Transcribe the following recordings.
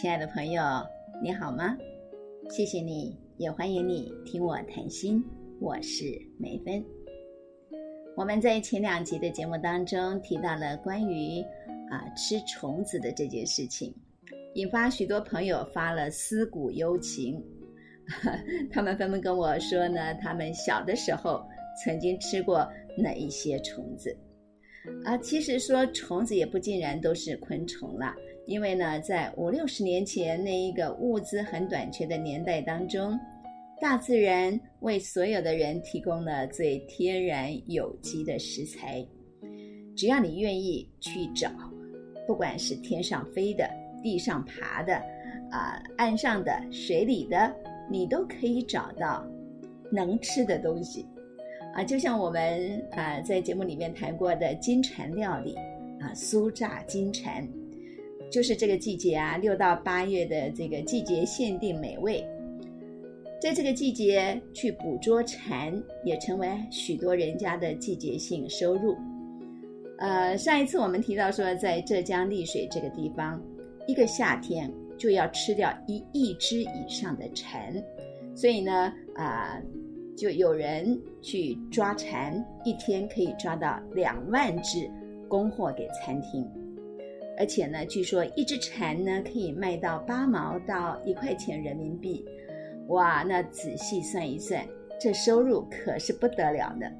亲爱的朋友，你好吗？谢谢你，也欢迎你听我谈心。我是梅芬。我们在前两集的节目当中提到了关于啊吃虫子的这件事情，引发许多朋友发了思古幽情。他们纷纷跟我说呢，他们小的时候曾经吃过哪一些虫子。啊，其实说虫子也不尽然都是昆虫啦。因为呢，在五六十年前那一个物资很短缺的年代当中，大自然为所有的人提供了最天然有机的食材。只要你愿意去找，不管是天上飞的、地上爬的、啊岸上的、水里的，你都可以找到能吃的东西。啊，就像我们啊在节目里面谈过的金蝉料理啊，酥炸金蝉。就是这个季节啊，六到八月的这个季节限定美味，在这个季节去捕捉蝉，也成为许多人家的季节性收入。呃，上一次我们提到说，在浙江丽水这个地方，一个夏天就要吃掉一亿只以上的蝉，所以呢，啊，就有人去抓蝉，一天可以抓到两万只，供货给餐厅。而且呢，据说一只蝉呢可以卖到八毛到一块钱人民币，哇！那仔细算一算，这收入可是不得了的。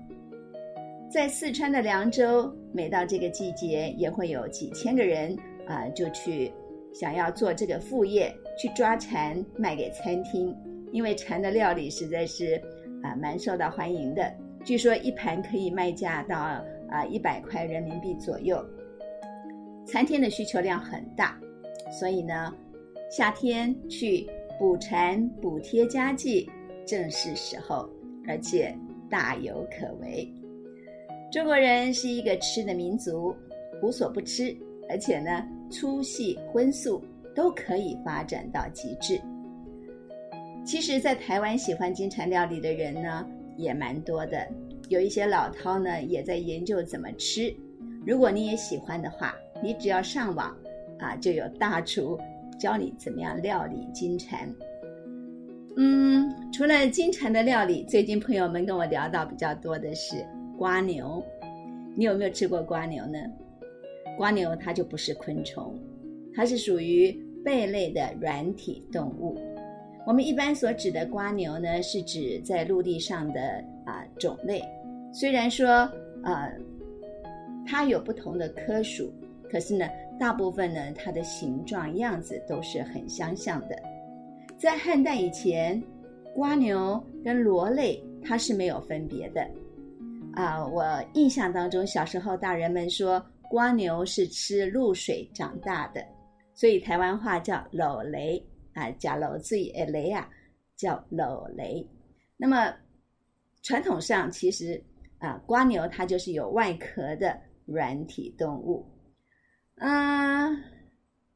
在四川的凉州，每到这个季节，也会有几千个人啊，就去想要做这个副业，去抓蝉卖给餐厅，因为蝉的料理实在是啊蛮受到欢迎的。据说一盘可以卖价到啊一百块人民币左右。餐厅的需求量很大，所以呢，夏天去补蝉补贴家计正是时候，而且大有可为。中国人是一个吃的民族，无所不吃，而且呢，粗细荤素都可以发展到极致。其实，在台湾喜欢金蝉料理的人呢，也蛮多的，有一些老饕呢，也在研究怎么吃。如果你也喜欢的话，你只要上网，啊，就有大厨教你怎么样料理金蝉。嗯，除了金蝉的料理，最近朋友们跟我聊到比较多的是瓜牛。你有没有吃过瓜牛呢？瓜牛它就不是昆虫，它是属于贝类的软体动物。我们一般所指的瓜牛呢，是指在陆地上的啊种类。虽然说啊，它有不同的科属。可是呢，大部分呢，它的形状样子都是很相像的。在汉代以前，瓜牛跟螺类它是没有分别的。啊，我印象当中，小时候大人们说瓜牛是吃露水长大的，所以台湾话叫篓雷啊，假篓最诶雷啊，叫篓雷。那么传统上其实啊，瓜牛它就是有外壳的软体动物。嗯，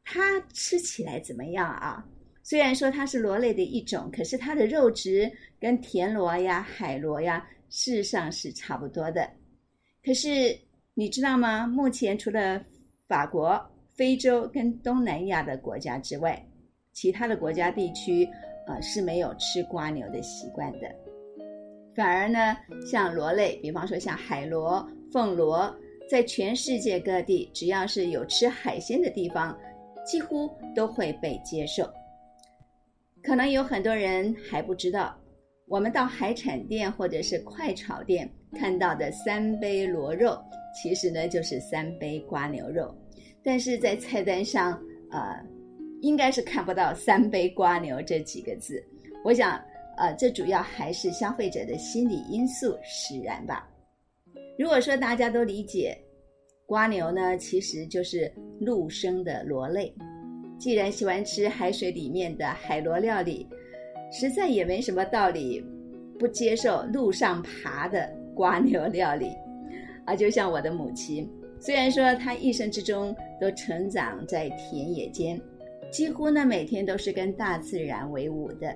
它吃起来怎么样啊？虽然说它是螺类的一种，可是它的肉质跟田螺呀、海螺呀，事实上是差不多的。可是你知道吗？目前除了法国、非洲跟东南亚的国家之外，其他的国家地区，呃，是没有吃瓜牛的习惯的。反而呢，像螺类，比方说像海螺、凤螺。在全世界各地，只要是有吃海鲜的地方，几乎都会被接受。可能有很多人还不知道，我们到海产店或者是快炒店看到的三杯螺肉，其实呢就是三杯瓜牛肉。但是在菜单上，呃，应该是看不到“三杯瓜牛”这几个字。我想，呃，这主要还是消费者的心理因素使然吧。如果说大家都理解，瓜牛呢其实就是陆生的螺类。既然喜欢吃海水里面的海螺料理，实在也没什么道理不接受陆上爬的瓜牛料理。啊，就像我的母亲，虽然说她一生之中都成长在田野间，几乎呢每天都是跟大自然为伍的，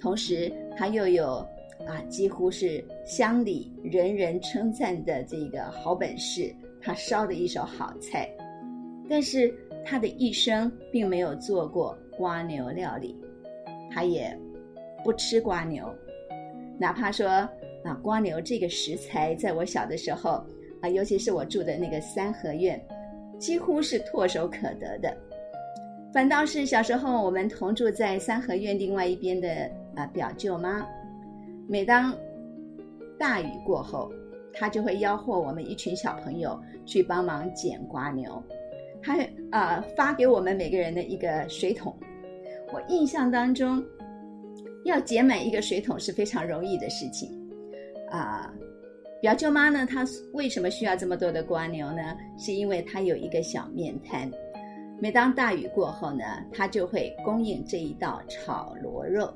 同时他又有。啊，几乎是乡里人人称赞的这个好本事，他烧的一手好菜。但是他的一生并没有做过瓜牛料理，他也不吃瓜牛，哪怕说啊，瓜牛这个食材，在我小的时候啊，尤其是我住的那个三合院，几乎是唾手可得的。反倒是小时候我们同住在三合院另外一边的啊表舅妈，每当大雨过后，她就会吆喝我们一群小朋友去帮忙捡瓜牛。她啊发给我们每个人的一个水桶。我印象当中，要捡满一个水桶是非常容易的事情啊。表舅妈呢，她为什么需要这么多的瓜牛呢？是因为她有一个小面摊。每当大雨过后呢，他就会供应这一道炒螺肉，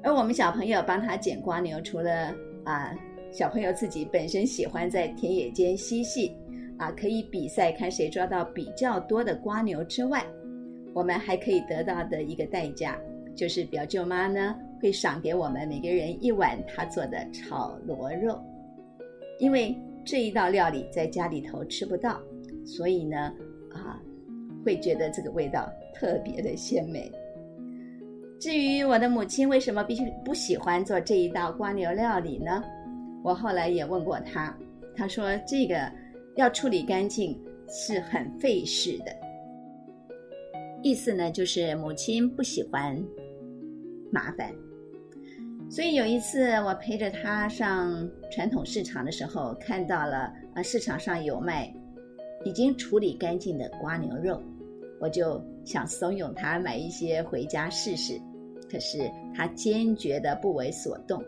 而我们小朋友帮他捡瓜牛，除了啊小朋友自己本身喜欢在田野间嬉戏，啊可以比赛看谁抓到比较多的瓜牛之外，我们还可以得到的一个代价，就是表舅妈呢会赏给我们每个人一碗她做的炒螺肉，因为这一道料理在家里头吃不到，所以呢啊。会觉得这个味道特别的鲜美。至于我的母亲为什么必须不喜欢做这一道瓜牛料理呢？我后来也问过她，她说这个要处理干净是很费事的。意思呢就是母亲不喜欢麻烦，所以有一次我陪着她上传统市场的时候，看到了啊市场上有卖已经处理干净的瓜牛肉。我就想怂恿他买一些回家试试，可是他坚决的不为所动。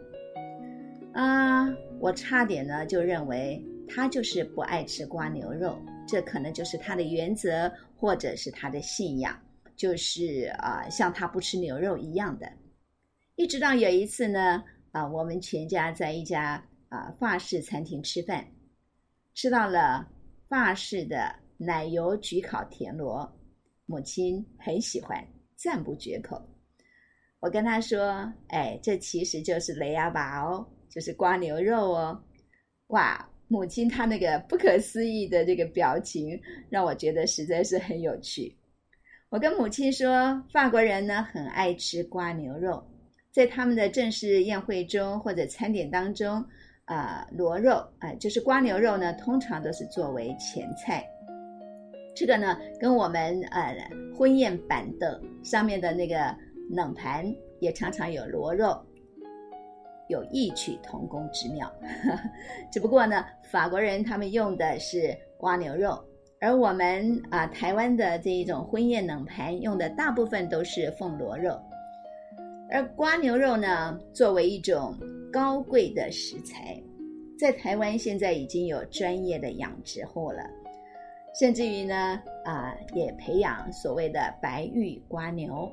啊，我差点呢就认为他就是不爱吃瓜牛肉，这可能就是他的原则或者是他的信仰，就是啊像他不吃牛肉一样的。一直到有一次呢，啊我们全家在一家啊法式餐厅吃饭，吃到了法式的奶油焗烤田螺。母亲很喜欢，赞不绝口。我跟他说：“哎，这其实就是雷亚巴哦，就是瓜牛肉哦。”哇，母亲她那个不可思议的这个表情，让我觉得实在是很有趣。我跟母亲说，法国人呢很爱吃瓜牛肉，在他们的正式宴会中或者餐点当中，啊，螺肉啊，就是瓜牛肉呢，通常都是作为前菜。这个呢，跟我们呃婚宴板凳上面的那个冷盘也常常有螺肉，有异曲同工之妙。只不过呢，法国人他们用的是瓜牛肉，而我们啊台湾的这一种婚宴冷盘用的大部分都是凤螺肉。而瓜牛肉呢，作为一种高贵的食材，在台湾现在已经有专业的养殖户了。甚至于呢，啊，也培养所谓的白玉瓜牛，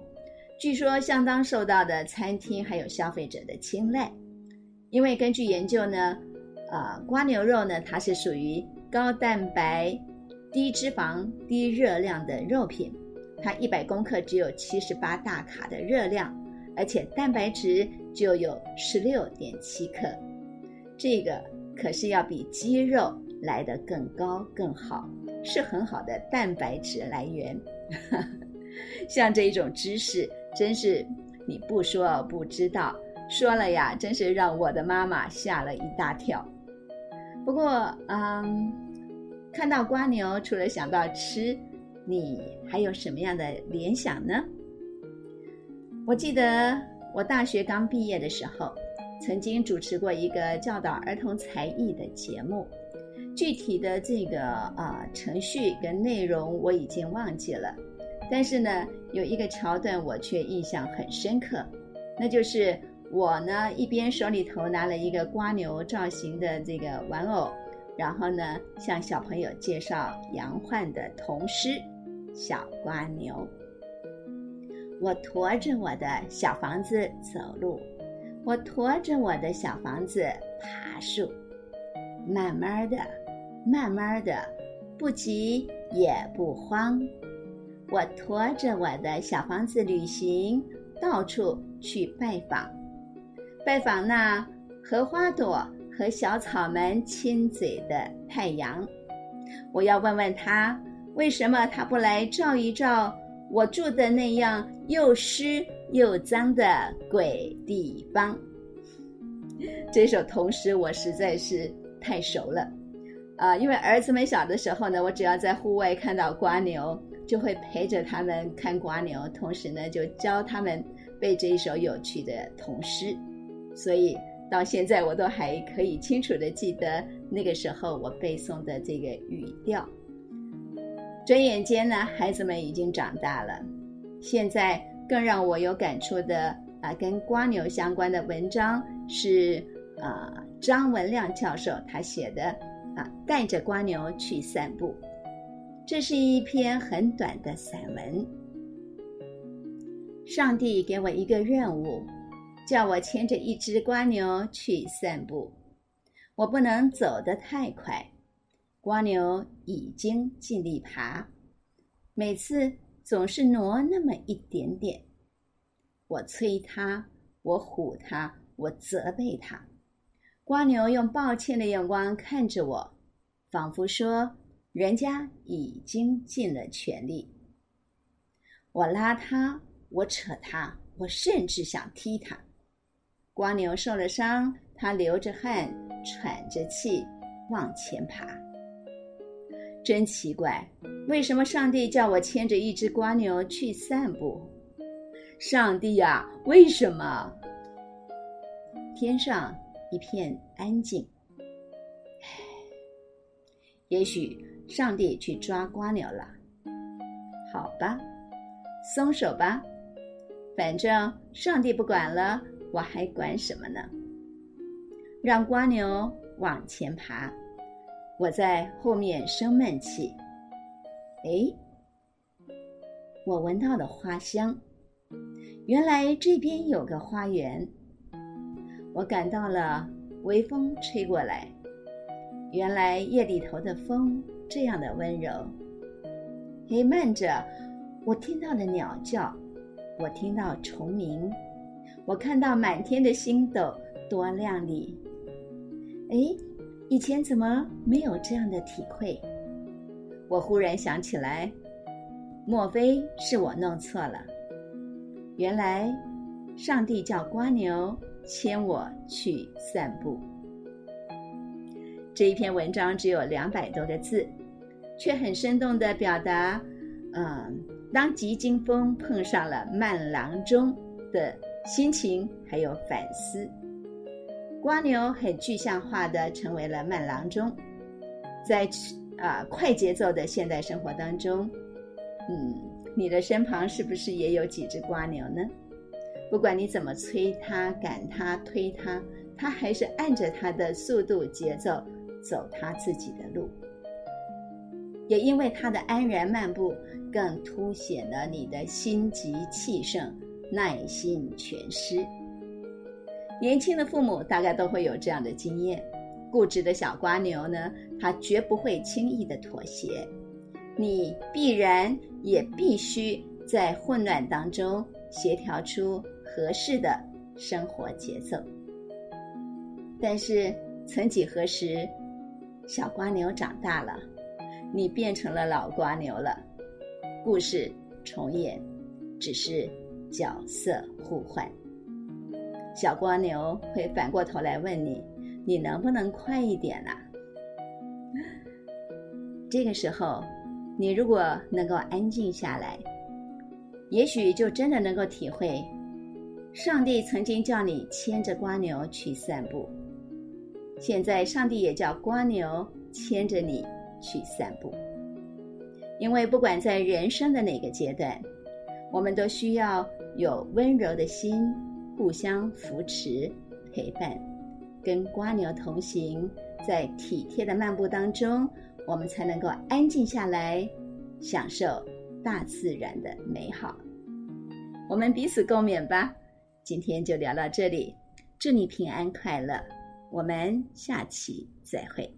据说相当受到的餐厅还有消费者的青睐。因为根据研究呢，呃，瓜牛肉呢，它是属于高蛋白、低脂肪、低热量的肉品，它一百公克只有七十八大卡的热量，而且蛋白质就有十六点七克，这个可是要比鸡肉来的更高更好。是很好的蛋白质来源，像这一种知识，真是你不说不知道，说了呀，真是让我的妈妈吓了一大跳。不过，嗯，看到瓜牛，除了想到吃，你还有什么样的联想呢？我记得我大学刚毕业的时候，曾经主持过一个教导儿童才艺的节目。具体的这个啊程序跟内容我已经忘记了，但是呢，有一个桥段我却印象很深刻，那就是我呢一边手里头拿了一个瓜牛造型的这个玩偶，然后呢向小朋友介绍杨焕的童诗《小瓜牛》。我驮着我的小房子走路，我驮着我的小房子爬树，慢慢的。慢慢的，不急也不慌，我驮着我的小房子旅行，到处去拜访，拜访那和花朵和小草们亲嘴的太阳。我要问问他，为什么他不来照一照我住的那样又湿又脏的鬼地方？这首童诗我实在是太熟了，啊，因为儿子们小的时候呢，我只要在户外看到瓜牛，就会陪着他们看瓜牛，同时呢就教他们背这一首有趣的童诗，所以到现在我都还可以清楚的记得那个时候我背诵的这个语调。转眼间呢，孩子们已经长大了，现在更让我有感触的啊，跟瓜牛相关的文章是。啊，张文亮教授他写的啊，带着瓜牛去散步，这是一篇很短的散文。上帝给我一个任务，叫我牵着一只瓜牛去散步。我不能走得太快，瓜牛已经尽力爬，每次总是挪那么一点点。我催它，我唬它，我责备它。瓜牛用抱歉的眼光看着我，仿佛说：“人家已经尽了全力。”我拉它，我扯它，我甚至想踢它。瓜牛受了伤，它流着汗，喘着气往前爬。真奇怪，为什么上帝叫我牵着一只瓜牛去散步？上帝呀，为什么？天上。一片安静。也许上帝去抓瓜牛了。好吧，松手吧，反正上帝不管了，我还管什么呢？让瓜牛往前爬，我在后面生闷气。哎，我闻到了花香，原来这边有个花园。我感到了微风吹过来，原来夜里头的风这样的温柔。嘿，慢着，我听到了鸟叫，我听到虫鸣，我看到满天的星斗多亮丽。哎，以前怎么没有这样的体会？我忽然想起来，莫非是我弄错了？原来，上帝叫瓜牛。牵我去散步。这一篇文章只有两百多个字，却很生动的表达，嗯，当急惊风碰上了慢郎中的心情，还有反思。瓜牛很具象化的成为了慢郎中，在啊快节奏的现代生活当中，嗯，你的身旁是不是也有几只瓜牛呢？不管你怎么催他、赶他、推他，他还是按着他的速度节奏走他自己的路。也因为他的安然漫步，更凸显了你的心急气盛、耐心全失。年轻的父母大概都会有这样的经验：固执的小瓜牛呢，他绝不会轻易的妥协。你必然也必须在混乱当中协调出。合适的生活节奏，但是曾几何时，小瓜牛长大了，你变成了老瓜牛了。故事重演，只是角色互换。小瓜牛会反过头来问你：“你能不能快一点啊？”这个时候，你如果能够安静下来，也许就真的能够体会。上帝曾经叫你牵着瓜牛去散步，现在上帝也叫瓜牛牵着你去散步。因为不管在人生的哪个阶段，我们都需要有温柔的心，互相扶持、陪伴，跟瓜牛同行，在体贴的漫步当中，我们才能够安静下来，享受大自然的美好。我们彼此共勉吧。今天就聊到这里，祝你平安快乐，我们下期再会。